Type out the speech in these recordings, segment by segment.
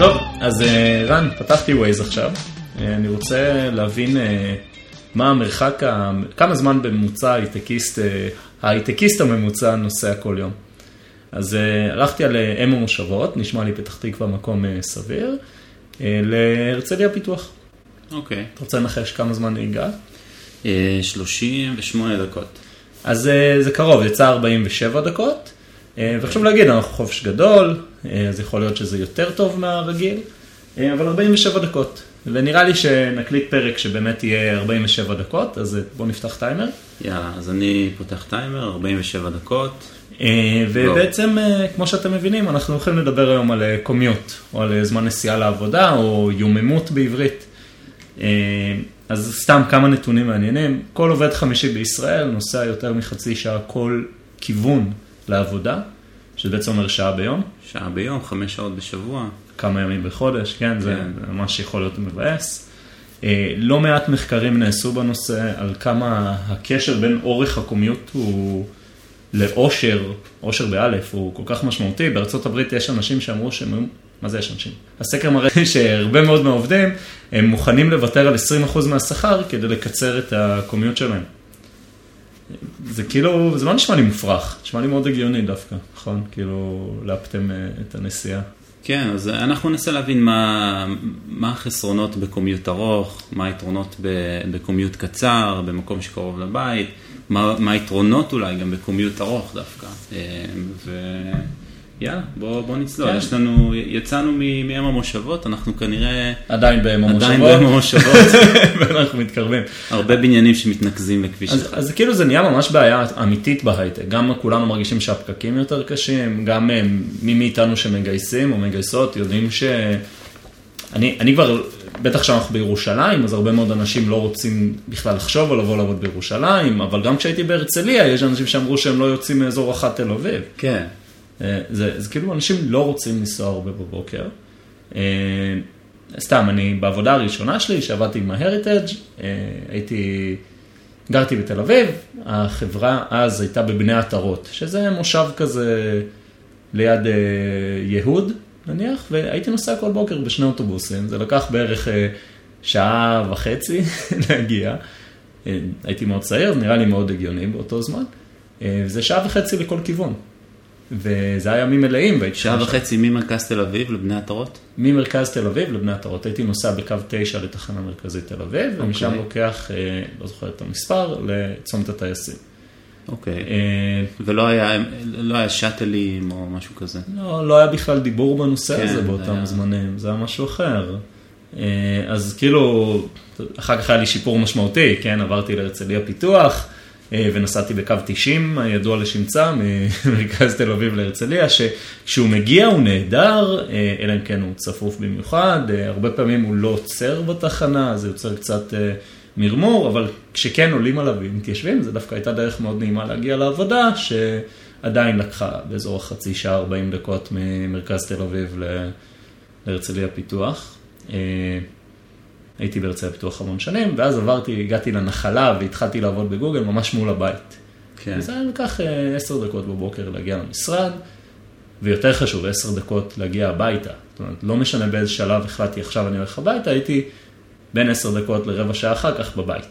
טוב, אז אה, רן, פתחתי ווייז עכשיו. אה, אני רוצה להבין אה, מה המרחק, כמה זמן בממוצע הייטקיסט, ההייטקיסט הממוצע נוסע כל יום. אז הלכתי על אם המושבות, נשמע לי פתח תקווה מקום סביר, להרצליה פיתוח. אוקיי. אתה רוצה לנחש כמה זמן נהיגה? אה, 38 דקות. אז זה קרוב, יצא 47 דקות. וחשוב להגיד, אנחנו חופש גדול, אז יכול להיות שזה יותר טוב מהרגיל, אה, אבל 47 דקות. ונראה לי שנקליט פרק שבאמת יהיה 47 דקות, אז אה, בואו נפתח טיימר. יאללה, אז אני פותח טיימר, 47 דקות. אה, ובעצם, אה, כמו שאתם מבינים, אנחנו הולכים לדבר היום על קומיוט, או על אה, זמן נסיעה לעבודה, או יוממות בעברית. אה, אז סתם כמה נתונים מעניינים. כל עובד חמישי בישראל נוסע יותר מחצי שעה כל כיוון לעבודה, שזה בעצם אומר שעה ביום, שעה ביום, חמש שעות בשבוע. כמה ימים בחודש, כן, זה כן. ממש יכול להיות מבאס. אה, לא מעט מחקרים נעשו בנושא על כמה הקשר בין אורך הקומיוט הוא לאושר, אושר באלף, הוא כל כך משמעותי. בארצות הברית יש אנשים שאמרו שהם, היו- מה זה יש אנשים? הסקר מראה שהרבה מאוד מהעובדים הם מוכנים לוותר על 20% מהשכר כדי לקצר את הקומיוט שלהם. זה כאילו, זה לא נשמע לי מופרך, נשמע לי מאוד הגיוני דווקא, נכון? כאילו, לאפתם אה, את הנסיעה. כן, אז אנחנו ננסה להבין מה, מה החסרונות בקומיוט ארוך, מה היתרונות ב- בקומיוט קצר, במקום שקרוב לבית, מה, מה היתרונות אולי גם בקומיוט ארוך דווקא. אה, ויאללה, בוא, בוא נצלול. כן. יש לנו, יצאנו מאם המושבות, אנחנו כנראה עדיין באם המושבות. עדיין באם המושבות, ואנחנו מתקרבים. הרבה בניינים שמתנקזים לכביש אז, אחד. אז כאילו זה נהיה ממש בעיה אמיתית בהייטק, גם כולנו מרגישים שהפקקים יותר קשים, גם אה, מי מאיתנו שמגייסים או מגייסות יודעים ש... אני, אני כבר, בטח כשאנחנו בירושלים, אז הרבה מאוד אנשים לא רוצים בכלל לחשוב על לבוא לעבוד בירושלים, אבל גם כשהייתי בהרצליה, יש אנשים שאמרו שהם לא יוצאים מאזור אחת תל אביב. כן. אה, זה, זה כאילו אנשים לא רוצים לנסוע הרבה בבוקר. אה, סתם, אני בעבודה הראשונה שלי, שעבדתי עם ה-Heritage, אה, הייתי, גרתי בתל אביב, החברה אז הייתה בבני עטרות, שזה מושב כזה ליד יהוד, נניח, והייתי נוסע כל בוקר בשני אוטובוסים, זה לקח בערך שעה וחצי להגיע. הייתי מאוד צעיר, נראה לי מאוד הגיוני באותו זמן. אה, זה שעה וחצי לכל כיוון. וזה היה ימים מלאים, שעה וחצי ממרכז תל אביב לבני עטרות? ממרכז תל אביב לבני עטרות, הייתי נוסע בקו 9 לתחנה מרכזית תל אביב, ומשם אוקיי. לוקח, אה, לא זוכר את המספר, לצומת הטייסים. אוקיי. אה, ולא היה, לא היה שאטלים או משהו כזה. לא, לא היה בכלל דיבור בנושא כן, הזה זה באותם היה- זמנים, זה היה משהו אחר. אה, אז כאילו, אחר כך היה לי שיפור משמעותי, כן, עברתי להרצליה פיתוח, ונסעתי בקו 90, הידוע לשמצה, ממרכז תל אביב להרצליה, שכשהוא מגיע הוא נהדר, אה, אלא אם כן הוא צפוף במיוחד, אה, הרבה פעמים הוא לא עוצר בתחנה, זה יוצר קצת אה, מרמור, אבל כשכן עולים עליו ומתיישבים, זה דווקא הייתה דרך מאוד נעימה להגיע לעבודה, שעדיין לקחה באזור החצי שעה 40 דקות ממרכז תל אביב להרצליה פיתוח. הייתי בהרצליה פיתוח המון שנים, ואז עברתי, הגעתי לנחלה והתחלתי לעבוד בגוגל ממש מול הבית. כן. וזה היה לקח אה, עשר דקות בבוקר להגיע למשרד, ויותר חשוב, עשר דקות להגיע הביתה. זאת אומרת, לא משנה באיזה שלב החלטתי עכשיו אני הולך הביתה, הייתי בין עשר דקות לרבע שעה אחר כך בבית.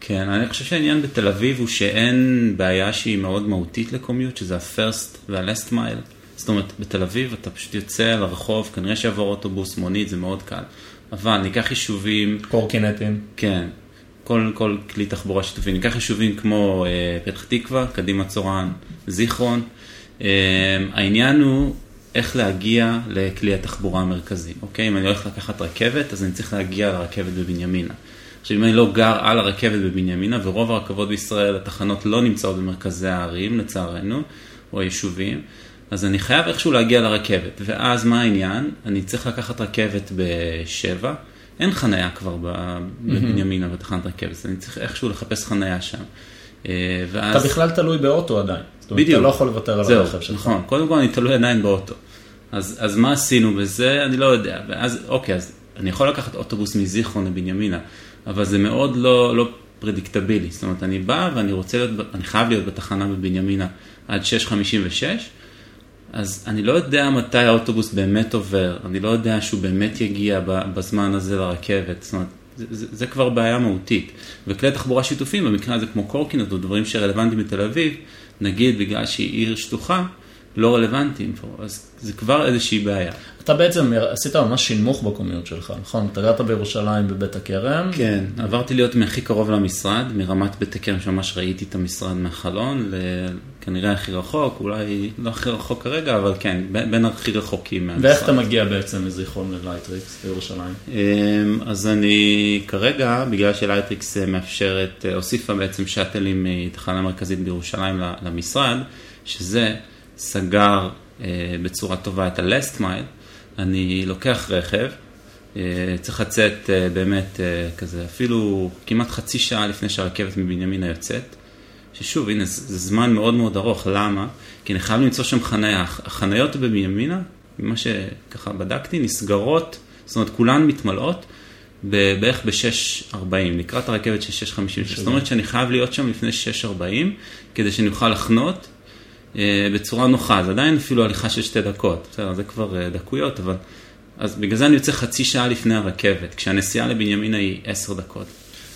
כן, אני חושב שהעניין בתל אביב הוא שאין בעיה שהיא מאוד מהותית לקומיוט, שזה ה-first וה-last mile. זאת אומרת, בתל אביב אתה פשוט יוצא לרחוב, כנראה שיעבור אוטובוס, מונית, זה מאוד קל. אבל ניקח יישובים, קורקינטים. כן, כל, כל כלי תחבורה שיתופי, ניקח יישובים כמו אה, פתח תקווה, קדימה צורן, זיכרון. אה, העניין הוא איך להגיע לכלי התחבורה המרכזי, אוקיי? אם אני הולך לקחת רכבת, אז אני צריך להגיע לרכבת בבנימינה. עכשיו, אם אני לא גר על הרכבת בבנימינה, ורוב הרכבות בישראל, התחנות לא נמצאות במרכזי הערים, לצערנו, או היישובים, אז אני חייב איכשהו להגיע לרכבת. ואז מה העניין? אני צריך לקחת רכבת בשבע, אין חניה כבר בבנימינה בתחנת רכבת, אז אני צריך איכשהו לחפש חניה שם. אה, ואז... אתה בכלל תלוי באוטו עדיין. זאת אומרת, בדיוק. אתה לא יכול לוותר על הרכב שלך. נכון. קודם כל אני תלוי עדיין באוטו. אז, אז מה עשינו בזה? אני לא יודע. ואז, אוקיי, אז אני יכול לקחת אוטובוס מזיכרון לבנימינה, אבל זה מאוד לא, לא פרדיקטבילי. זאת אומרת, אני בא ואני רוצה להיות, אני חייב להיות בתחנה בבנימינה עד 6.56, אז אני לא יודע מתי האוטובוס באמת עובר, אני לא יודע שהוא באמת יגיע בזמן הזה לרכבת, זאת אומרת, זה, זה, זה כבר בעיה מהותית. וכלי תחבורה שיתופים, במקרה הזה כמו קורקינט או דברים שרלוונטיים בתל אביב, נגיד בגלל שהיא עיר שטוחה, לא רלוונטיים פה, אז זה כבר איזושהי בעיה. אתה בעצם עשית ממש שינמוך בקומיוט שלך, נכון? אתה גרת בירושלים בבית הכרם. כן, עברתי להיות מהכי קרוב למשרד, מרמת בית הכרם שממש ראיתי את המשרד מהחלון, כנראה הכי רחוק, אולי לא הכי רחוק כרגע, אבל כן, בין הכי רחוקים מהמשרד. ואיך אתה מגיע בעצם מזיכרון ללייטריקס בירושלים? אמ, אז אני כרגע, בגלל שלייטריקס מאפשרת, הוסיפה בעצם שאטלים מתחנה מרכזית בירושלים למשרד, שזה סגר בצורה טובה את ה-last mile. אני לוקח רכב, אה, צריך לצאת אה, באמת אה, כזה, אפילו כמעט חצי שעה לפני שהרכבת מבנימינה יוצאת, ששוב, הנה, זה זמן מאוד מאוד ארוך, למה? כי אני חייב למצוא שם חניה. החניות בבנימינה, ממה שככה בדקתי, נסגרות, זאת אומרת, כולן מתמלאות בערך ב-6.40, לקראת הרכבת של 6.56. זאת אומרת שאני חייב להיות שם לפני 6.40, כדי שאני אוכל לחנות. אה, בצורה נוחה, זה עדיין אפילו הליכה של שתי דקות, בסדר, זה כבר אה, דקויות, אבל... אז בגלל זה אני יוצא חצי שעה לפני הרכבת, כשהנסיעה לבנימינה היא עשר דקות.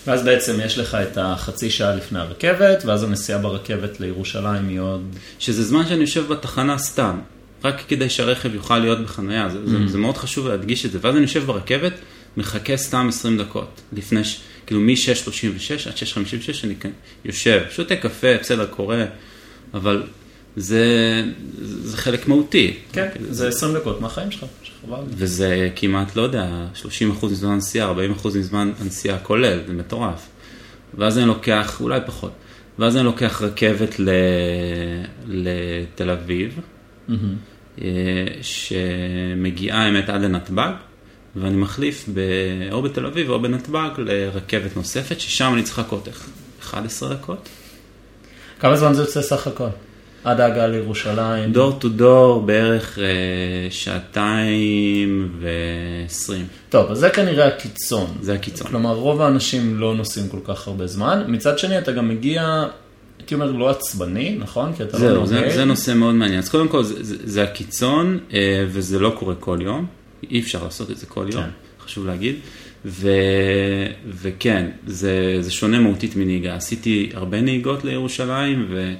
ואז בעצם יש לך את החצי שעה לפני הרכבת, ואז הנסיעה ברכבת לירושלים היא עוד... שזה זמן שאני יושב בתחנה סתם, רק כדי שהרכב יוכל להיות בחניה, זה, mm. זה, זה מאוד חשוב להדגיש את זה. ואז אני יושב ברכבת, מחכה סתם 20 דקות, לפני, ש... כאילו מ-6.36 עד 6.56 אני יושב, שותה קפה, בסדר, קורא, אבל זה, זה חלק מהותי. כן, זה 20 דקות מהחיים שלך, שחבל. וזה כמעט, לא יודע, 30 אחוז מזמן הנסיעה, 40 אחוז מזמן הנסיעה כולל, זה מטורף. ואז אני לוקח, אולי פחות, ואז אני לוקח רכבת ל... לתל אביב, mm-hmm. שמגיעה האמת עד לנתב"ג, ואני מחליף ב... או בתל אביב או בנתב"ג לרכבת נוספת, ששם אני צריך לחכות 11 דקות. כמה זמן זה יוצא סך הכל? עד ההגעה לירושלים? דור טו דור בערך אה, שעתיים ועשרים. טוב, אז זה כנראה הקיצון. זה הקיצון. כלומר, רוב האנשים לא נוסעים כל כך הרבה זמן. מצד שני, אתה גם מגיע, הייתי אומר, לא עצבני, נכון? כי אתה זהו, לא זה, זה נושא מאוד מעניין. אז קודם כל, זה, זה, זה הקיצון, אה, וזה לא קורה כל יום. אי אפשר לעשות את זה כל יום, כן. חשוב להגיד. ו, וכן, זה, זה שונה מהותית מנהיגה. עשיתי הרבה נהיגות לירושלים, ו...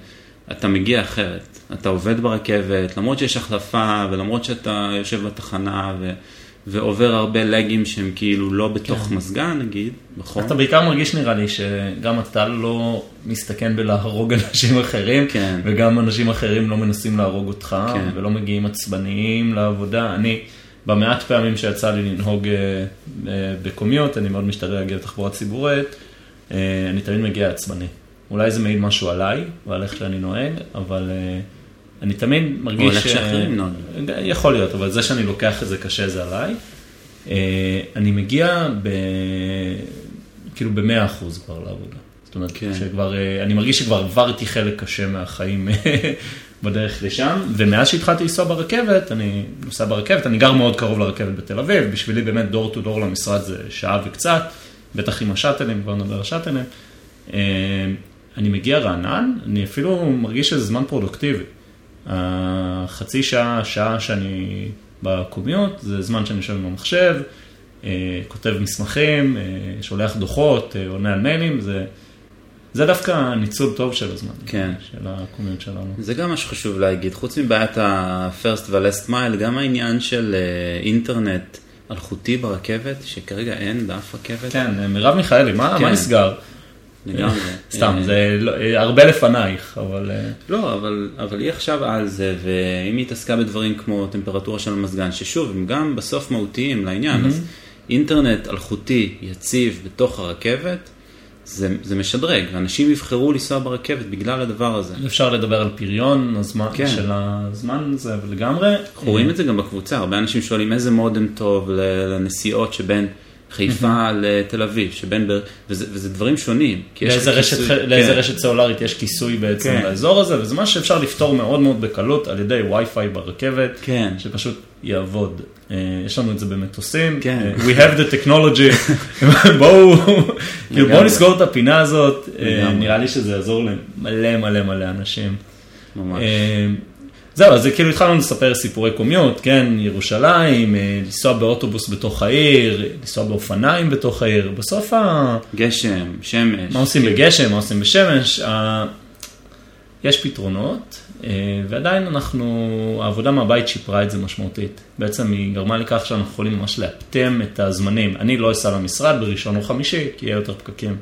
אתה מגיע אחרת. אתה עובד ברכבת, למרות שיש החלפה ולמרות שאתה יושב בתחנה ו... ועובר הרבה לגים שהם כאילו לא בתוך כן. מזגן נגיד, נכון? אתה בעיקר מרגיש נראה לי שגם אתה לא מסתכן בלהרוג אנשים אחרים, כן. וגם אנשים אחרים לא מנסים להרוג אותך, כן. ולא מגיעים עצבניים לעבודה. אני, במעט פעמים שיצא לי לנהוג אה, אה, בקומיות, אני מאוד משתדל להגיע לתחבורה ציבורית, אה, אני תמיד מגיע עצבני. אולי זה מעיד משהו עליי ועל איך שאני נוהג, אבל uh, אני תמיד מרגיש... או איך שאחרים נוהגים. יכול להיות, אבל זה שאני לוקח את זה קשה זה עליי. Uh, אני מגיע ב... כאילו במאה אחוז כבר לעבודה. זאת אומרת, כן. שכבר, uh, אני מרגיש שכבר עברתי חלק קשה מהחיים בדרך לשם, ומאז שהתחלתי לנסוע ברכבת, אני נוסע ברכבת, אני גר מאוד קרוב לרכבת בתל אביב, בשבילי באמת דור טו דור למשרד זה שעה וקצת, בטח עם השאטלים, כבר נדבר על השאטלים. אני מגיע רענן, אני אפילו מרגיש שזה זמן פרודוקטיבי. החצי שעה, שעה שאני בקומיוט, זה זמן שאני יושב עם המחשב, אה, כותב מסמכים, אה, שולח דוחות, אה, עונה על מיילים, זה, זה דווקא ניצול טוב של הזמן, כן. של הקומיוט שלנו. זה גם מה שחשוב להגיד, חוץ מבעיית ה-first וה-last mile, גם העניין של אינטרנט אלחוטי ברכבת, שכרגע אין באף רכבת. כן, מרב מיכאלי, מה, כן. מה נסגר? לגמרי. סתם, זה לא, הרבה לפנייך, אבל... אה, לא, אבל, אבל היא עכשיו על זה, ואם היא התעסקה בדברים כמו טמפרטורה של המזגן, ששוב, הם גם בסוף מהותיים לעניין, אז אינטרנט אלחוטי יציב בתוך הרכבת, זה, זה משדרג, ואנשים יבחרו לנסוע ברכבת בגלל הדבר הזה. אפשר לדבר על פריון הזמן, כן. של הזמן הזה, ולגמרי. אנחנו רואים את זה גם בקבוצה, הרבה אנשים שואלים איזה מודם טוב לנסיעות שבין... חיפה לתל אביב, שבין, בר... וזה, וזה דברים שונים. לאיזה, רשת, כיסוי, לאיזה כן. רשת סלולרית יש כיסוי בעצם כן. לאזור הזה, וזה משהו שאפשר לפתור מאוד מאוד בקלות על ידי וי-פיי ברכבת, כן. שפשוט יעבוד. אה, יש לנו את זה במטוסים, כן. אה, we have the technology, בואו, כאילו בואו נסגור את הפינה הזאת, אה, נראה לי שזה יעזור למלא מלא מלא אנשים. ממש. זהו, אז כאילו התחלנו לספר סיפורי קומיוט, כן, ירושלים, אה, לנסוע באוטובוס בתוך העיר, לנסוע באופניים בתוך העיר, בסוף ה... גשם, שמש. מה עושים בגשם, מה עושים בשמש, ה... יש פתרונות, אה, ועדיין אנחנו, העבודה מהבית שיפרה את זה משמעותית. בעצם היא גרמה לכך שאנחנו יכולים ממש לאפטם את הזמנים. אני לא אסע למשרד בראשון או חמישי, כי יהיה יותר פקקים.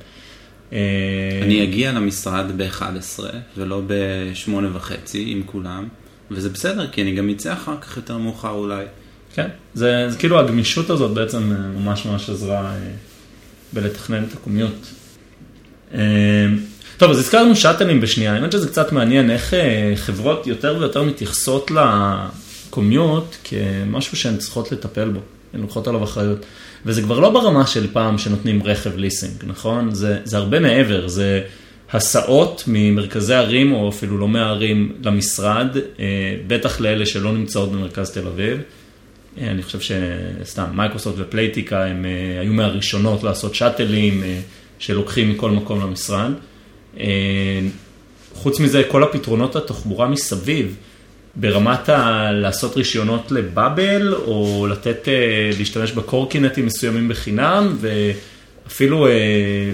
אה, אני אגיע למשרד ב-11 ולא ב-8 וחצי עם כולם, וזה בסדר, כי אני גם אצא אחר כך יותר מאוחר אולי. כן, זה, זה כאילו הגמישות הזאת בעצם אה, ממש ממש עזרה אה, בלתכנן את הקומיות. אה, טוב, אז הזכרנו שאטלים בשנייה, האמת שזה קצת מעניין איך חברות יותר ויותר מתייחסות ל commute כמשהו שהן צריכות לטפל בו, הן לוקחות עליו אחריות. וזה כבר לא ברמה של פעם שנותנים רכב ליסינג, נכון? זה, זה הרבה מעבר, זה הסעות ממרכזי ערים או אפילו לא מהערים למשרד, אה, בטח לאלה שלא נמצאות במרכז תל אביב. אה, אני חושב שסתם, מייקרוסופט ופלייטיקה הם אה, היו מהראשונות לעשות שאטלים שלוקחים מכל מקום למשרד. חוץ מזה, כל הפתרונות התחבורה מסביב, ברמת ה... לעשות רישיונות לבאבל, או לתת, להשתמש בקורקינטים מסוימים בחינם, ואפילו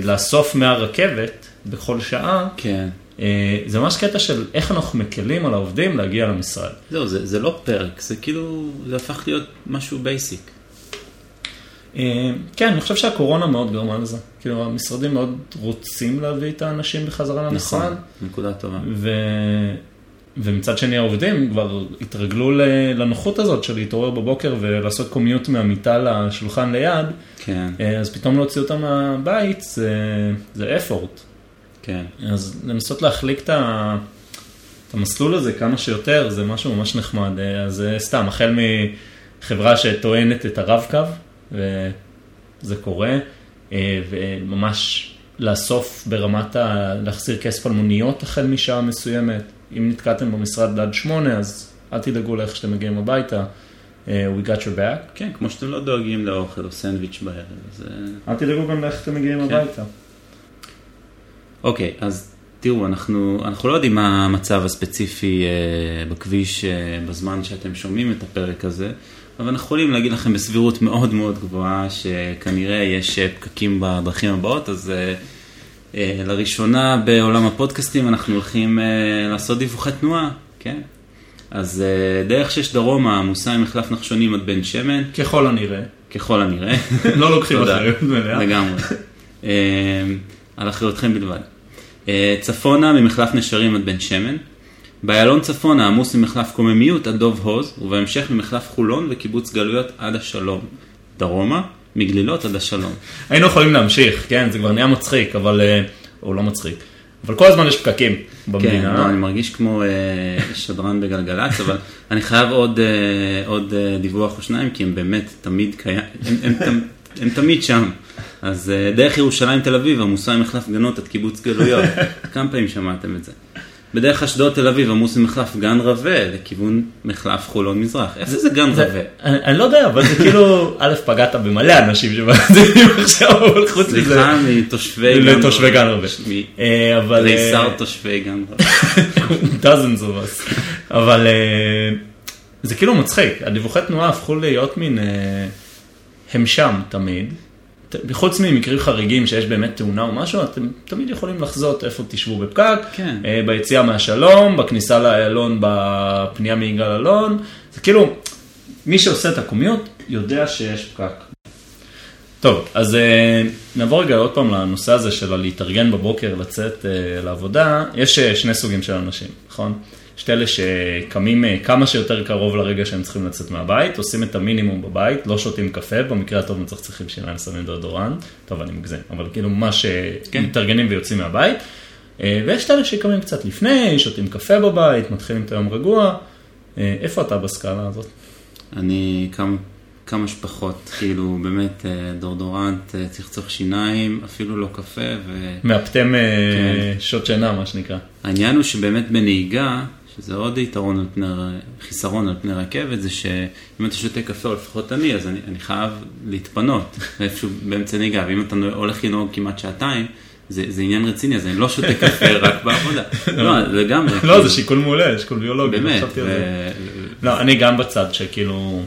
לאסוף מהרכבת בכל שעה, כן. אה, זה ממש קטע של איך אנחנו מקלים על העובדים להגיע למשרד. זהו, זה, זה לא פרק, זה כאילו, זה הפך להיות משהו בייסיק. אה, כן, אני חושב שהקורונה מאוד גרמה לזה. כאילו, המשרדים מאוד רוצים להביא את האנשים בחזרה למשרד. נכון, נקודה טובה. ו... ומצד שני העובדים כבר התרגלו לנוחות הזאת של להתעורר בבוקר ולעשות קומיוט מהמיטה לשולחן ליד, כן, אה, אז פתאום להוציא אותם מהבית זה, זה effort. כן. אז לנסות להחליק את, ה... את המסלול הזה כמה שיותר, זה משהו ממש נחמד. אה, אז זה סתם, החל מחברה שטוענת את הרב-קו, וזה קורה, אה, וממש לאסוף ברמת ה... להחזיר כסף על מוניות החל משעה מסוימת. אם נתקעתם במשרד עד שמונה, אז אל תדאגו לאיך שאתם מגיעים הביתה. אה, We got your back. כן, כמו שאתם לא דואגים לאוכל או סנדוויץ' בערב, אז... אה, אל תדאגו גם לאיך אתם מגיעים כן. הביתה. אוקיי, אז תראו, אנחנו, אנחנו לא יודעים מה המצב הספציפי אה, בכביש אה, בזמן שאתם שומעים את הפרק הזה, אבל אנחנו יכולים להגיד לכם בסבירות מאוד מאוד גבוהה שכנראה יש אה, פקקים בדרכים הבאות, אז אה, אה, לראשונה בעולם הפודקאסטים אנחנו הולכים אה, לעשות דיווחי תנועה, כן? אז אה, דרך שש דרומה עמוסה עם מחלף נחשונים עד בן שמן, ככל הנראה. ככל הנראה. לא לוקחים. אחריות מלאה. לגמרי. אה, על אחריותכם בלבד. אה, צפונה ממחלף נשרים עד בן שמן. באיילון צפונה עמוס ממחלף קוממיות עד דוב הוז, ובהמשך ממחלף חולון וקיבוץ גלויות עד השלום. דרומה, מגלילות עד השלום. היינו יכולים להמשיך, כן, זה כבר נהיה מצחיק, אבל, אה, או לא מצחיק, אבל כל הזמן יש פקקים כן, במדינה. לא, אני מרגיש כמו אה, שדרן בגלגלצ, אבל אני חייב עוד, אה, עוד אה, דיווח או שניים, כי הם באמת תמיד קיים, הם, הם, הם, הם תמיד שם. אז אה, דרך ירושלים תל אביב עמוסה עם מחלף גנות עד קיבוץ גלויות. כמה פעמים שמעתם את זה? בדרך אשדוד תל אביב עמוס עם מחלף גן רווה לכיוון מחלף חולון מזרח. איפה זה גן רווה? אני, לא יודע, אבל זה כאילו, א', פגעת במלא אנשים שמאזינים עכשיו, אבל חוץ מזה, סליחה מתושבי גן רווה. לתושבי גן רווה. אה, אבל... אה, תושבי גן רווה. dozens of us. אבל זה כאילו מצחיק, הדיווחי תנועה הפכו להיות מין, הם שם תמיד. חוץ ממקרים חריגים שיש באמת תאונה או משהו, אתם תמיד יכולים לחזות איפה תשבו בפקק, כן. אה, ביציאה מהשלום, בכניסה לאיילון, בפנייה מיגאל אלון, זה כאילו, מי שעושה את הקומיוט יודע שיש פקק. טוב, אז אה, נעבור רגע עוד פעם לנושא הזה של להתארגן בבוקר, לצאת אה, לעבודה. יש שני סוגים של אנשים, נכון? יש את אלה שקמים אה, כמה שיותר קרוב לרגע שהם צריכים לצאת מהבית, עושים את המינימום בבית, לא שותים קפה, במקרה הטוב מצחצחים שיניים, שמים דאודורנט, טוב אני מגזים, אבל כאילו ממש אה, כן. מתארגנים ויוצאים מהבית. אה, ויש את אלה שקמים קצת לפני, שותים קפה בבית, מתחילים את היום רגוע. אה, איפה אתה בסקאלה הזאת? אני כמה, כמה שפחות, כאילו באמת דורדורנט, צחצוח שיניים, אפילו לא קפה, מאפטם אה, כן. שעות שינה, מה שנקרא. והעניין הוא שבאמת בנהיגה, שזה עוד יתרון על פני, חיסרון על פני רכבת, זה שאם אתה שותה קפה, או לפחות אני, אז אני, אני חייב להתפנות איפשהו באמצע נהיגה, ואם אתה הולך לנהוג כמעט שעתיים, זה, זה עניין רציני, אז אני לא שותה קפה רק בעבודה. לא, לגמרי. לא, כאילו, זה שיקול מעולה, שיקול ביולוגי. באמת. לא, אני גם בצד שכאילו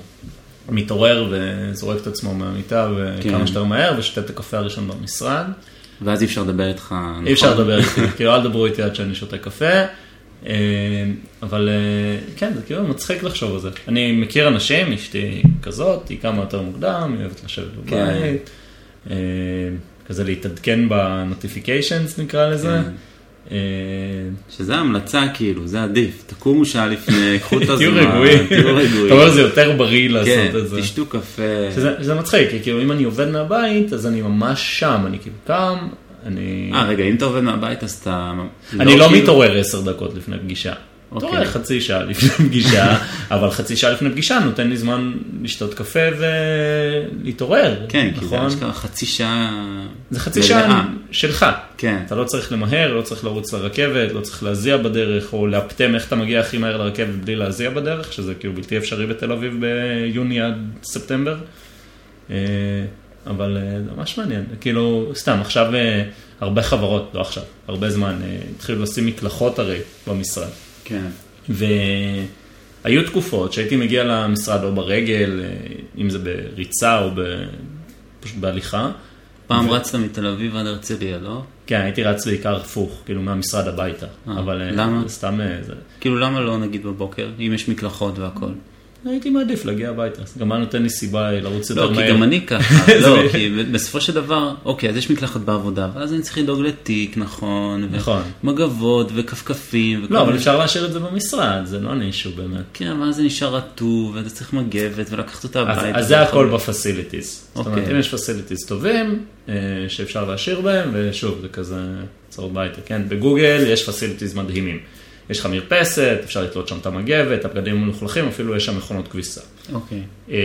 מתעורר וזורק את עצמו מהמיטה כן. וכמה שיותר מהר ושותה את הקפה הראשון במשרד. ואז אי אפשר לדבר איתך, נכון? אי אפשר לדבר איתי, כאילו אל דברו איתי עד שאני שותה קפה. אה, אבל אה, כן, זה כאילו מצחיק לחשוב על זה. אני מכיר אנשים, אשתי כזאת, היא קמה יותר מוקדם, היא אוהבת לשבת כן. בבית. אה, כזה להתעדכן בנוטיפיקיישנס נקרא לזה. כן. שזה המלצה כאילו, זה עדיף. תקומו שעה לפני, קחו את הזמן. תהיו רגועים. אתה אומר זה יותר בריא לעשות כן, את זה. תשתו קפה. שזה מצחיק, כי כאילו אם אני עובד מהבית, אז אני ממש שם, אני כאילו קם, אני... אה, רגע, אם אתה עובד מהבית אז אתה... אני לא כאילו- מתעורר עשר דקות לפני פגישה. אוקיי. מתעורר חצי שעה לפני פגישה, אבל חצי שעה לפני פגישה נותן לי זמן לשתות קפה ולהתעורר, כן, כי זה נכון? אשכרה חצי שעה... זה חצי. שעה שלך. כן. אתה לא צריך למהר, לא צריך לרוץ לרכבת, לא צריך להזיע בדרך, או לאפטם איך אתה מגיע הכי מהר לרכבת בלי להזיע בדרך, שזה כאילו בלתי אפשרי בתל אביב ביוני עד ספטמבר. אבל אה, זה ממש מעניין, כאילו, סתם, עכשיו אה, הרבה חברות, לא עכשיו, הרבה זמן, אה, התחילו לשים מקלחות הרי במשרד. כן. והיו תקופות שהייתי מגיע למשרד או ברגל, אם זה בריצה או ב... פשוט בהליכה. פעם ו- רצת מתל אביב עד הרצליה, לא? כן, הייתי רץ בעיקר הפוך, כאילו מהמשרד הביתה. אה, אבל למה? סתם, זה... כאילו למה לא נגיד בבוקר, אם יש מקלחות והכל? הייתי מעדיף להגיע הביתה, גם היה נותן לי סיבה לרוץ יותר לא, מהר. כי גם אני ככה, לא, כי בסופו של דבר, אוקיי, אז יש מקלחת בעבודה, ואז אני צריך לדאוג לתיק, נכון, נכון. ומגבות וכפכפים, וכל לא, אבל אפשר להשאיר את זה במשרד, זה לא issue באמת. כן, ואז זה נשאר רטוב, ואתה צריך מגבת, ולקחת אותה הביתה. אז זה הכל ב facilities. זאת אומרת, אוקיי. אם יש facilities טובים, אה, שאפשר להשאיר בהם, ושוב, זה כזה צרות ביתה, כן? בגוגל יש facilities מדהימים. יש לך מרפסת, אפשר לתלות שם את המגבת, הבגדים מלוכלכים, אפילו יש שם מכונות כביסה. אוקיי. אה,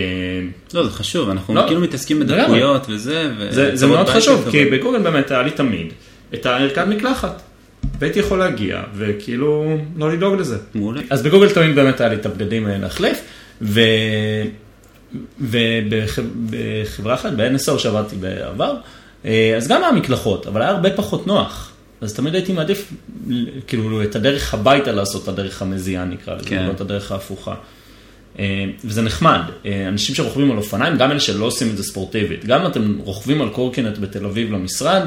לא, זה חשוב, אנחנו לא, כאילו מתעסקים. בדקויות וזה, זה, מאוד חשוב, כי בגוגל באמת היה לי תמיד את הערכת מקלחת. והייתי יכול להגיע, וכאילו, לא לדאוג לזה. מעולה. אז בגוגל תמיד באמת היה לי את הבגדים להחליף, ו... ובחברה אחת, ב-NSO שעבדתי בעבר, אה, אז גם היה מקלחות, אבל היה הרבה פחות נוח. אז תמיד הייתי מעדיף, כאילו, את הדרך הביתה לעשות את הדרך המזיעה נקרא לזה, כן. לא את הדרך ההפוכה. אה, וזה נחמד, אה, אנשים שרוכבים על אופניים, גם אלה שלא עושים את זה ספורטיבית, גם אם אתם רוכבים על קורקינט בתל אביב למשרד,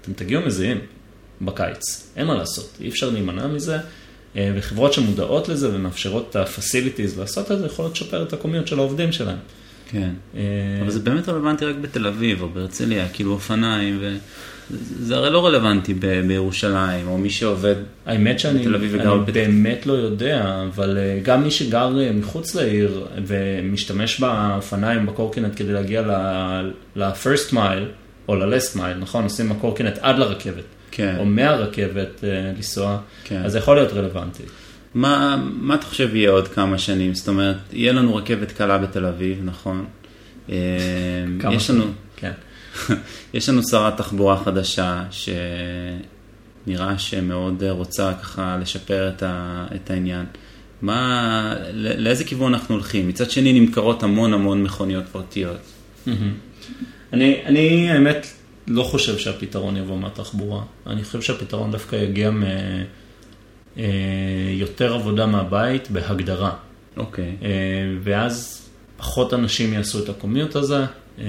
אתם תגיעו מזיעים בקיץ, אין מה לעשות, אי אפשר להימנע מזה, אה, וחברות שמודעות לזה ומאפשרות את ה-facilities לעשות את זה, יכולות לשפר את הקומיות של העובדים שלהם. כן. אה, אבל זה באמת רלוונטי רק בתל אביב או בהרצליה, כאילו אופניים, ו... זה הרי לא רלוונטי ב- בירושלים, או מי שעובד, האמת שאני בתל אביב וגר אני בפתח- באמת לא יודע, אבל אה, גם מי שגר אה, מחוץ לעיר ומשתמש באופניים, בקורקינט כדי להגיע ל-first mile או ל-last mile, נכון? עושים בקורקינט עד לרכבת, כן. או מהרכבת לנסוע, כן. אז זה יכול להיות רלוונטי. מה, מה אתה חושב יהיה עוד כמה שנים? זאת אומרת, יהיה לנו רכבת קלה בתל אביב, נכון? אה, כמה יש לנו, כן. יש לנו שרת תחבורה חדשה, שנראה שמאוד רוצה ככה לשפר את, ה, את העניין. מה, ל- לאיזה כיוון אנחנו הולכים? מצד שני נמכרות המון המון מכוניות פרטיות. אני, אני האמת לא חושב שהפתרון יבוא מהתחבורה. אני חושב שהפתרון דווקא יגיע מיותר עבודה מהבית בהגדרה. אוקיי. אה, ואז פחות אנשים יעשו את הקומיוט הזה. אה,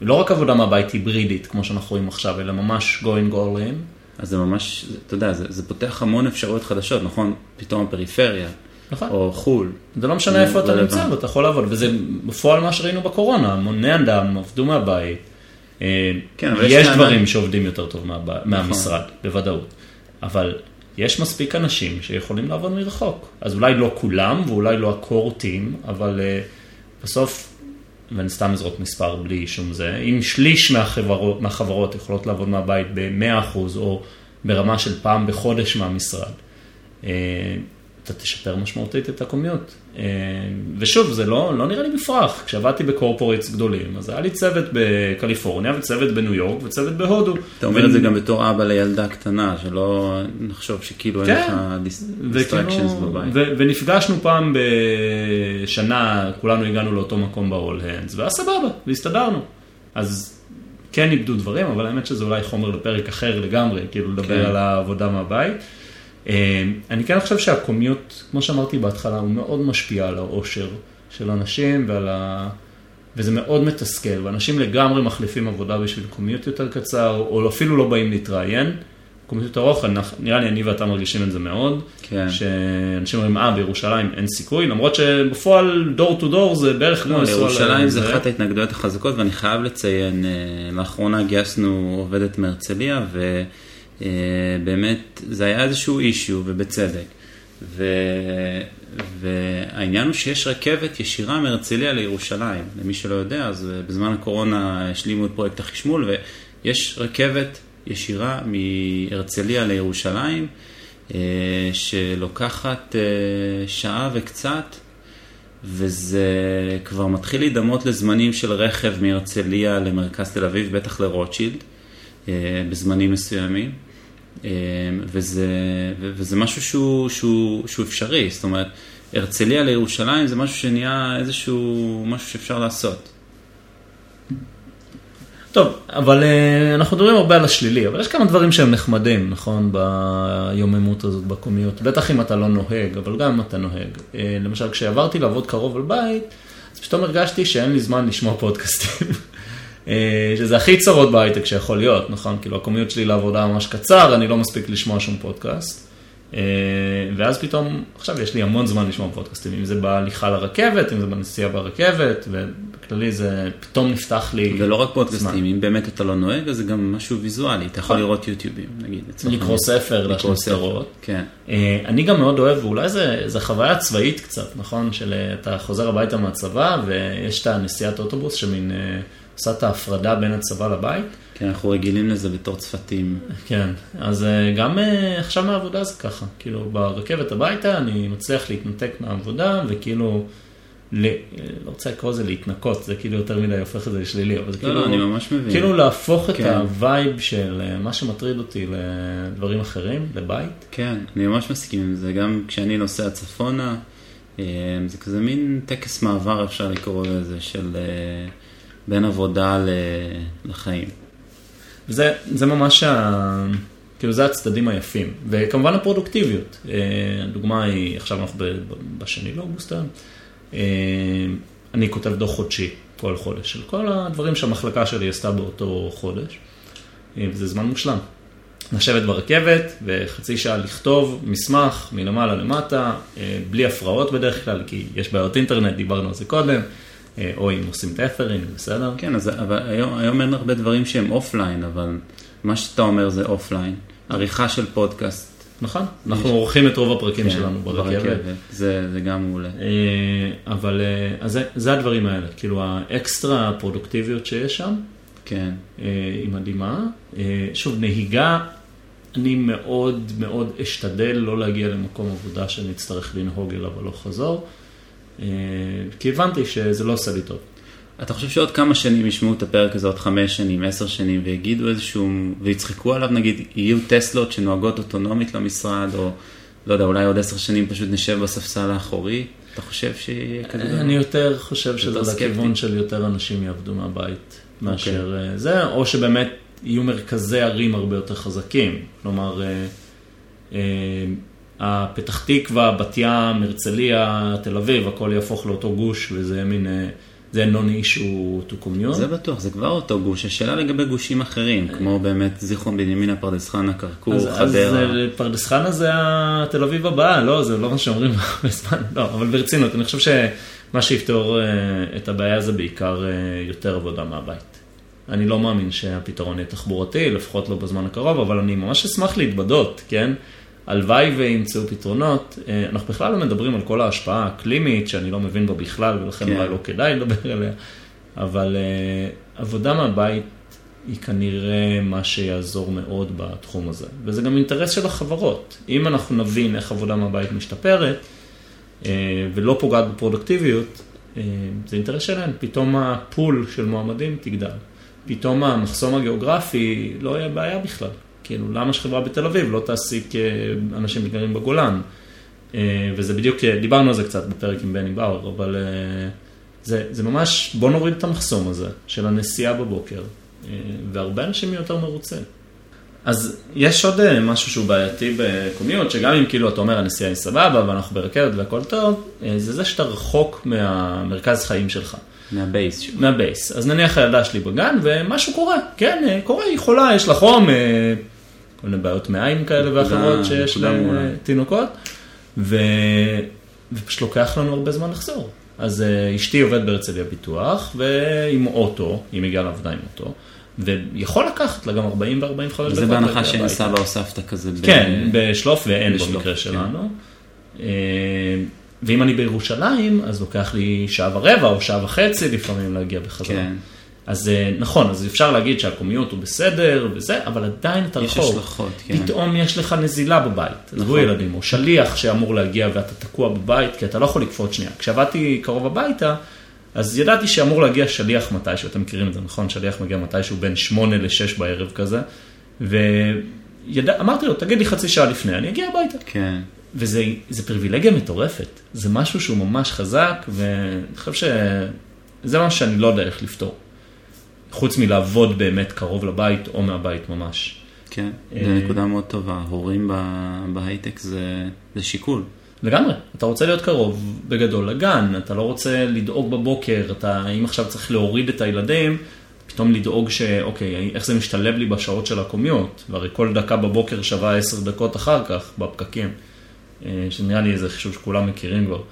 לא רק עבודה מהבית היברידית, כמו שאנחנו רואים עכשיו, אלא ממש going all in. אז זה ממש, אתה יודע, זה, זה פותח המון אפשרויות חדשות, נכון? פתאום הפריפריה, נכון. או חו"ל. זה לא משנה איפה אתה. נמצא, ואתה יכול לעבוד, וזה בפועל מה שראינו בקורונה, המוני אדם עבדו מהבית. אה, כן, יש דברים שעובדים יותר טוב מהב- מהמשרד, בוודאות. אבל יש מספיק אנשים שיכולים לעבוד מרחוק. אז אולי לא כולם, ואולי לא הקורטים, אבל אה, בסוף, ואני סתם אזרוק מספר בלי שום זה, אם שליש מהחברות, מהחברות יכולות לעבוד מהבית ב-100% או ברמה של פעם בחודש מהמשרד, אה, אתה תשפר משמעותית את הקומיוט. אה, ושוב, זה לא, לא נראה לי מופרך. כשעבדתי בקורפורטס גדולים, אז היה לי צוות בקליפורניה וצוות בניו יורק וצוות בהודו. אתה אומר את זה גם בתור אבא לילדה קטנה, שלא נחשוב שכאילו אין כן. לך דיסטרקשנס וכאילו, בבית. ו- ונפגשנו פעם בשנה, כולנו הגענו לאותו מקום ב-all hands, והיה סבבה, והסתדרנו. אז כן איבדו דברים, אבל האמת שזה אולי חומר לפרק אחר לגמרי, כאילו לדבר כן. על העבודה מהבית. אה, אני כן חושב שהקומיוט, כמו שאמרתי בהתחלה, הוא מאוד משפיע על האושר של אנשים ועל ה... וזה מאוד מתסכל, ואנשים לגמרי מחליפים עבודה בשביל קומיוט יותר קצר, או אפילו לא באים להתראיין. קומיוט יותר ארוך, נראה לי אני ואתה מרגישים את זה מאוד. כן. שאנשים אומרים, אה, בירושלים אין סיכוי, למרות שבפועל דור טו דור זה בערך כמו לא, לנסוע לירושלים זה. אחת ההתנגדויות החזקות, ואני חייב לציין, אה, לאחרונה גייסנו עובדת מהרצליה, ובאמת זה היה איזשהו אישיו, ובצדק. ו... והעניין הוא שיש רכבת ישירה מהרצליה לירושלים. למי שלא יודע, אז אה, בזמן הקורונה השלימו את פרויקט החשמול, ויש רכבת ישירה מהרצליה לירושלים, אה, שלוקחת אה, שעה וקצת. וזה כבר מתחיל להידמות לזמנים של רכב מהרצליה למרכז תל אביב, בטח לרוטשילד, אה, בזמנים מסוימים. אה, וזה, וזה משהו שהוא, שהוא, שהוא אפשרי, זאת אומרת, הרצליה לירושלים זה משהו שנהיה איזשהו משהו שאפשר לעשות. טוב, אבל אה, אנחנו מדברים הרבה על השלילי, אבל יש כמה דברים שהם נחמדים, נכון, ביוממות הזאת, בקומיות. בטח אם אתה לא נוהג, אבל גם אם אתה נוהג. אה, למשל, כשעברתי לעבוד קרוב על בית, אז פתאום הרגשתי שאין לי זמן לשמוע פודקאסטים. אה, שזה הכי צרות בהייטק שיכול להיות, נכון? כאילו הקומיות שלי לעבודה ממש קצר, אני לא מספיק לשמוע שום פודקאסט. אה, ואז פתאום, עכשיו יש לי המון זמן לשמוע פודקאסטים, אם זה בהליכה לרכבת, אם זה בנסיעה ברכבת, ובכללי זה פתאום נפתח לי ולא רק זמן. פודקאסטים, אם באמת אתה לא נוהג, אז זה גם משהו ויזואלי, אתה יכול נכון. לראות יוטיובים, נגיד. לקרוא. ספר, לקרוא ספר, סדרות. כן. אה, אני גם מאוד אוהב, ואולי זה, זה חוויה צבאית קצת, נכון? של אה, אתה חוזר הביתה מהצבא, ויש את הנסיעת אוטובוס שמין עושה את ההפרדה בין הצבא לבית. כן, אנחנו רגילים לזה בתור צוותים. כן, אז אה, גם אה, עכשיו מהעבודה זה ככה, כאילו ברכבת הביתה אני מצליח להתנתק מהעבודה וכאילו, ל... לא רוצה לקרוא לזה להתנתקות, זה כאילו יותר מדי הופך את זה לשלילי, אבל זה לא, כאילו, לא, אני ממש מבין. כאילו להפוך את כן. ה vibe של אה, מה שמטריד אותי לדברים אחרים, לבית. כן, אני ממש מסכים עם זה, גם כשאני נוסע צפונה, זה כזה מין טקס מעבר אפשר לקרוא לזה, של בין עבודה לחיים. וזה זה ממש, ה... כאילו זה הצדדים היפים, וכמובן הפרודוקטיביות. אה, הדוגמה היא, עכשיו אנחנו בשני לאוגוסט אה, אני כותב דוח חודשי כל חודש, של כל הדברים שהמחלקה שלי עשתה באותו חודש, אה, וזה זמן מושלם. לשבת ברכבת וחצי שעה לכתוב מסמך מלמעלה למטה, בלי הפרעות בדרך כלל, כי יש בעיות אינטרנט, דיברנו על זה קודם, או אם עושים tethering, בסדר? כן, אז אבל היום, היום אין הרבה דברים שהם offline, אבל מה שאתה אומר זה offline. עריכה של פודקאסט. נכון, אנחנו עורכים את רוב הפרקים כן, שלנו ברכבת. זה, זה גם מעולה. אה, אבל אה, אז זה, זה הדברים האלה, כאילו האקסטרה פרודוקטיביות שיש שם, כן. אה, היא מדהימה. אה, שוב, נהיגה, אני מאוד מאוד אשתדל לא להגיע למקום עבודה שאני אצטרך לנהוג אליו הלוך חזור, אה, כי הבנתי שזה לא עושה לי טוב. אתה חושב שעוד כמה שנים ישמעו את הפרק הזה, עוד חמש שנים, עשר שנים, ויגידו איזשהו, ויצחקו עליו, נגיד, יהיו טסלות שנוהגות אוטונומית למשרד, או לא יודע, אולי עוד עשר שנים פשוט נשב בספסל האחורי? אתה חושב שיהיה כזה דבר? אני יותר חושב שזה. לכיוון של יותר אנשים יעבדו מהבית מאשר אה, זה, או שבאמת יהיו מרכזי ערים הרבה יותר חזקים. כלומר, אה, אה, הפתח תקווה, בת ים, הרצליה, תל אביב, הכל יהפוך לאותו גוש, וזה מין, אה, זה non issue to commute. זה בטוח, זה כבר אותו גוש. השאלה לגבי גושים אחרים, כמו באמת זיכרון בנימינה, פרדס חנה, כרכור, אז, אז חדרה. אה, פרדס חנה זה התל אביב הבאה, לא, זה לא מה שאומרים הרבה זמן, לא, אבל ברצינות, אני חושב שמה שיפתור אה, את הבעיה זה בעיקר אה, יותר עבודה מהבית. אני לא מאמין שהפתרון יהיה תחבורתי, לפחות לא בזמן הקרוב, אבל אני ממש אשמח להתבדות, כן? הלוואי וימצאו פתרונות. אה, אנחנו בכלל לא מדברים על כל ההשפעה האקלימית, שאני לא מבין בה בכלל, ולכן כן. אולי לא כדאי לדבר עליה, אבל אה, עבודה מהבית היא כנראה מה שיעזור מאוד בתחום הזה. וזה גם אינטרס של החברות. אם אנחנו נבין איך עבודה מהבית משתפרת, אה, ולא פוגעת בפרודקטיביות, זה אינטרס שלהם. פתאום הפול של מועמדים תגדל. פתאום המחסום הגיאוגרפי לא יהיה בעיה בכלל. כאילו, למה שחברה בתל אביב לא תעסיק אה, אנשים שגרים בגולן? אה, וזה בדיוק, אה, דיברנו על זה קצת בפרק עם בני באואר, אבל זה, זה ממש, בוא נוריד את המחסום הזה של הנסיעה בבוקר, והרבה אנשים יהיו יותר מרוצים. אז יש עוד משהו שהוא בעייתי בקומיות, שגם אם כאילו אתה אומר הנסיעה היא סבבה ואנחנו ברכבת והכל טוב, זה זה שאתה רחוק מהמרכז חיים שלך. מהבייס. מהבייס. אז נניח הילדה שלי בגן ומשהו קורה, כן, קורה, היא חולה, יש לה חום, כל מיני בעיות מעיים כאלה ואחרות שיש לתינוקות, ו... ופשוט לוקח לנו הרבה זמן לחזור. אז אשתי עובדת בהרצליה פיתוח, ועם אוטו, היא מגיעה לעבודה עם אוטו. ויכול לקחת לה גם 40 ו-45 דקות. זה בהנחה שאין סבא או סבתא כזה. כן, בשלוף ואין במקרה שלנו. ואם אני בירושלים, אז לוקח לי שעה ורבע או שעה וחצי לפעמים להגיע בחזרה. כן. אז נכון, אז אפשר להגיד שהקומיות הוא בסדר וזה, אבל עדיין אתה רחוק. יש השלכות, כן. פתאום יש לך נזילה בבית, עזבו ילדים, או שליח שאמור להגיע ואתה תקוע בבית, כי אתה לא יכול לקפוץ שנייה. כשעבדתי קרוב הביתה, אז ידעתי שאמור להגיע שליח מתישהו, אתם מכירים את זה, נכון? שליח מגיע מתישהו בין שמונה לשש בערב כזה, ואמרתי לו, תגיד לי חצי שעה לפני, אני אגיע הביתה. כן. וזה פריבילגיה מטורפת, זה משהו שהוא ממש חזק, ואני חושב שזה משהו שאני לא יודע איך לפתור. חוץ מלעבוד באמת קרוב לבית או מהבית ממש. כן, זו נקודה מאוד טובה, הורים בהייטק זה, זה שיקול. לגמרי, אתה רוצה להיות קרוב בגדול לגן, אתה לא רוצה לדאוג בבוקר, אתה, אם עכשיו צריך להוריד את הילדים, פתאום לדאוג שאוקיי, איך זה משתלב לי בשעות של הקומיות, והרי כל דקה בבוקר שווה עשר דקות אחר כך בפקקים, שנראה לי איזה חישוב שכולם מכירים כבר.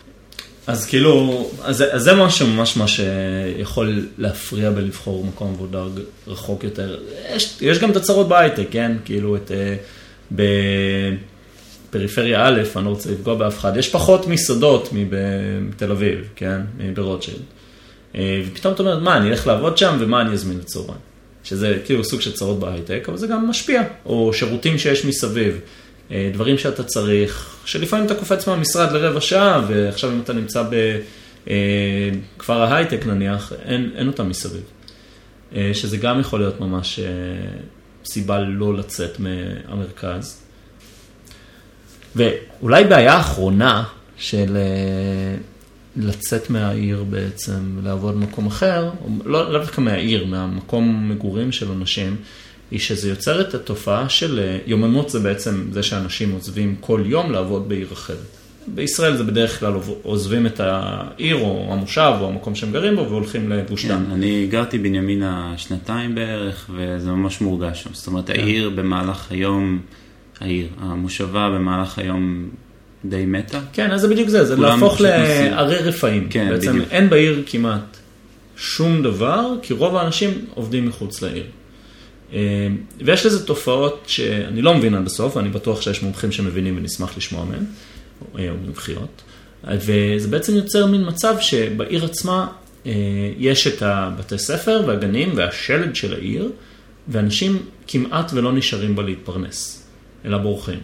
אז כאילו, אז, אז זה משהו ממש מה שיכול להפריע בלבחור מקום עבודה רחוק יותר. יש, יש גם את הצרות בהייטק, כן? כאילו, את, בפריפריה א', אני לא רוצה לפגוע באף אחד, יש פחות מסעדות מתל אביב, כן? ברוטשילד. ופתאום אתה אומר, מה, אני אלך לעבוד שם ומה אני אזמין לצהריים? שזה כאילו סוג של צרות בהייטק, אבל זה גם משפיע. או שירותים שיש מסביב. דברים שאתה צריך, שלפעמים אתה קופץ מהמשרד לרבע שעה, ועכשיו אם אתה נמצא בכפר ההייטק נניח, אין, אין אותם מסביב. שזה גם יכול להיות ממש סיבה לא לצאת מהמרכז. ואולי בעיה אחרונה של לצאת מהעיר בעצם, לעבוד במקום אחר, לא דווקא מהעיר, מהמקום מגורים של אנשים, היא שזה יוצר את התופעה של יוממות זה בעצם זה שאנשים עוזבים כל יום לעבוד בעיר אחרת. בישראל זה בדרך כלל עוזבים את העיר או המושב או המקום שהם גרים בו והולכים לגוש דן. כן, אני גרתי בנימינה שנתיים בערך וזה ממש מורגש שם. זאת אומרת כן. העיר במהלך היום, העיר, המושבה במהלך היום די מתה. כן, אז זה בדיוק זה, זה להפוך לערי רפאים. כן, בעצם בדיוק. אין בעיר כמעט שום דבר, כי רוב האנשים עובדים מחוץ לעיר. ויש לזה תופעות שאני לא מבין עד הסוף, ואני בטוח שיש מומחים שמבינים ונשמח לשמוע מהם, או מומחיות. וזה בעצם יוצר מין מצב שבעיר עצמה יש את הבתי ספר והגנים והשלד של העיר, ואנשים כמעט ולא נשארים בה להתפרנס, אלא בורחים.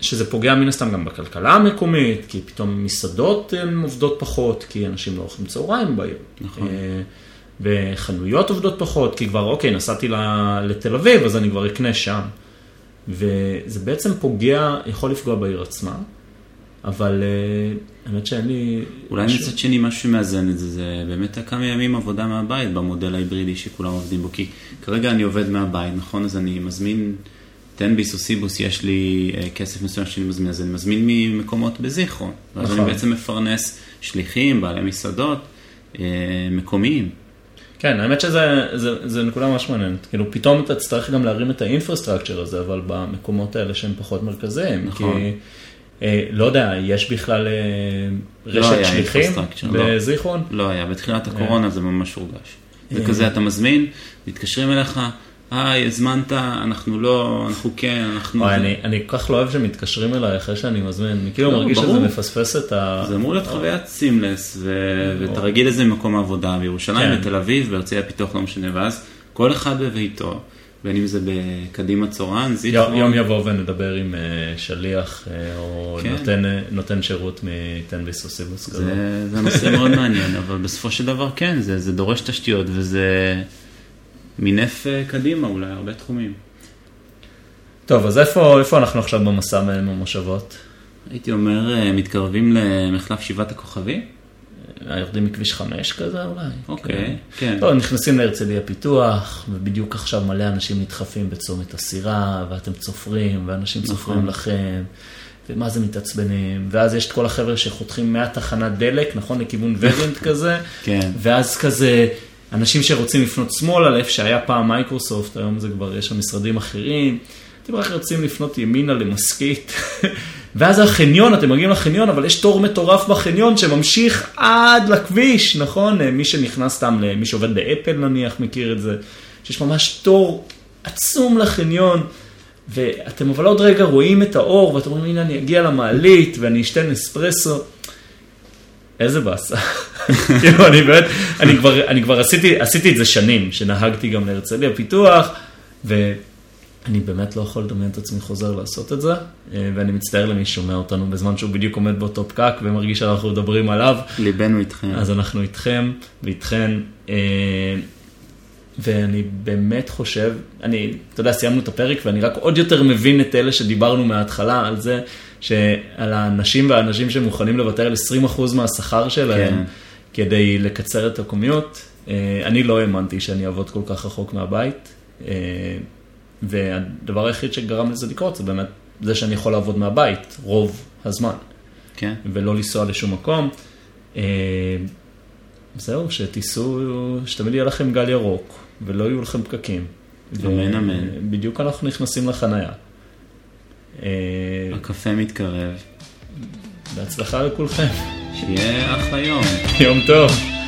שזה פוגע מן הסתם גם בכלכלה המקומית, כי פתאום מסעדות הן עובדות פחות, כי אנשים לא אוכלים צהריים בעיר. נכון. וחנויות עובדות פחות, כי כבר אוקיי, נסעתי לתל אביב, אז אני כבר אקנה שם. וזה בעצם פוגע, יכול לפגוע בעיר עצמה, אבל האמת שאין לי... אולי מצד שני משהו שמאזן את זה, זה באמת כמה ימים עבודה מהבית במודל ההיברידי שכולם עובדים בו, כי כרגע אני עובד מהבית, נכון? אז אני מזמין, תן ביס או סיבוס, יש לי כסף מסוים שאני מזמין, אז אני מזמין ממקומות בזיכרון. נכון. אז אני בעצם מפרנס שליחים, בעלי מסעדות, מקומיים. כן, האמת שזה נקודה ממש מעניינת. כאילו, פתאום אתה תצטרך גם להרים את האינפרסטרקצ'ר הזה, אבל במקומות האלה שהם פחות מרכזיים. נכון. כי, לא יודע, יש בכלל רשת שליחים בזיכרון? לא היה, בתחילת הקורונה זה ממש הורגש. זה כזה, אתה מזמין, מתקשרים אליך, היי, הזמנת, אנחנו לא, אנחנו כן, אנחנו... וואי, אני כל כך לא אוהב שמתקשרים אליי אחרי שאני מזמין, אני כאילו מרגיש שזה מפספס את ה... זה אמור להיות חוויית סימלס, ואתה רגיל לזה במקום העבודה, בירושלים, בתל אביב, בהרצליה פיתוח, לא משנה, ואז כל אחד בביתו, בין אם זה בקדימה צורן, זיכרון. יום יבוא ונדבר עם שליח, או נותן שירות מתן ביסוסיבוס כזה. זה נושא מאוד מעניין, אבל בסופו של דבר כן, זה דורש תשתיות, וזה... מינף קדימה אולי, הרבה תחומים. טוב, אז איפה, איפה אנחנו עכשיו במסע מהמושבות? הייתי אומר, מתקרבים למחלף שבעת הכוכבים. יורדים מכביש 5 כזה אולי. אוקיי, כן. לא, נכנסים להרצליה פיתוח, ובדיוק עכשיו מלא אנשים נדחפים בצומת הסירה, ואתם צופרים, ואנשים נכון. צופרים לכם, ומה זה מתעצבנים, ואז יש את כל החבר'ה שחותכים מהתחנת דלק, נכון, לכיוון ורינט כזה, כן. ואז כזה, אנשים שרוצים לפנות שמאלה, לאיפה שהיה פעם מייקרוסופט, היום זה כבר, יש שם משרדים אחרים, אתם רק רוצים לפנות ימינה למסקית, ואז החניון, אתם מגיעים לחניון, אבל יש תור מטורף בחניון שממשיך עד לכביש, נכון? מי שנכנס סתם, מי שעובד באפל נניח מכיר את זה, שיש ממש תור עצום לחניון. ואתם אבל עוד רגע רואים את האור, ואתם אומרים, הנה אני אגיע למעלית, ואני אשתה נספרסו. איזה באסה. כאילו, אני באמת, אני כבר, אני כבר עשיתי, עשיתי את זה שנים, שנהגתי גם להרצליה פיתוח, ואני באמת לא יכול לדמיין את עצמי חוזר לעשות את זה, אה, ואני מצטער למי ששומע אותנו בזמן שהוא בדיוק עומד באותו פקק ומרגיש שאנחנו מדברים עליו. ליבנו איתכם. אז אנחנו איתכם ואיתכן, אה, ואני באמת חושב, אני, אתה יודע, סיימנו את הפרק ואני רק עוד יותר מבין את אלה שדיברנו מההתחלה על זה, שעל האנשים והאנשים שמוכנים לוותר על 20% מהשכר שלהם כן. כדי לקצר את הקומיוט. אה, אני לא האמנתי שאני אעבוד כל כך רחוק מהבית, אה, והדבר היחיד שגרם לזה לקרות זה באמת זה שאני יכול לעבוד מהבית רוב הזמן. כן. ולא לנסוע לשום מקום. אה, זהו, שתיסעו, שתמיד יהיה לכם גל ירוק, ולא יהיו לכם פקקים. אמן, אמן. בדיוק אנחנו נכנסים לחנייה. אה, הקפה מתקרב. בהצלחה לכולכם. שיהיה אחלה יום. יום טוב.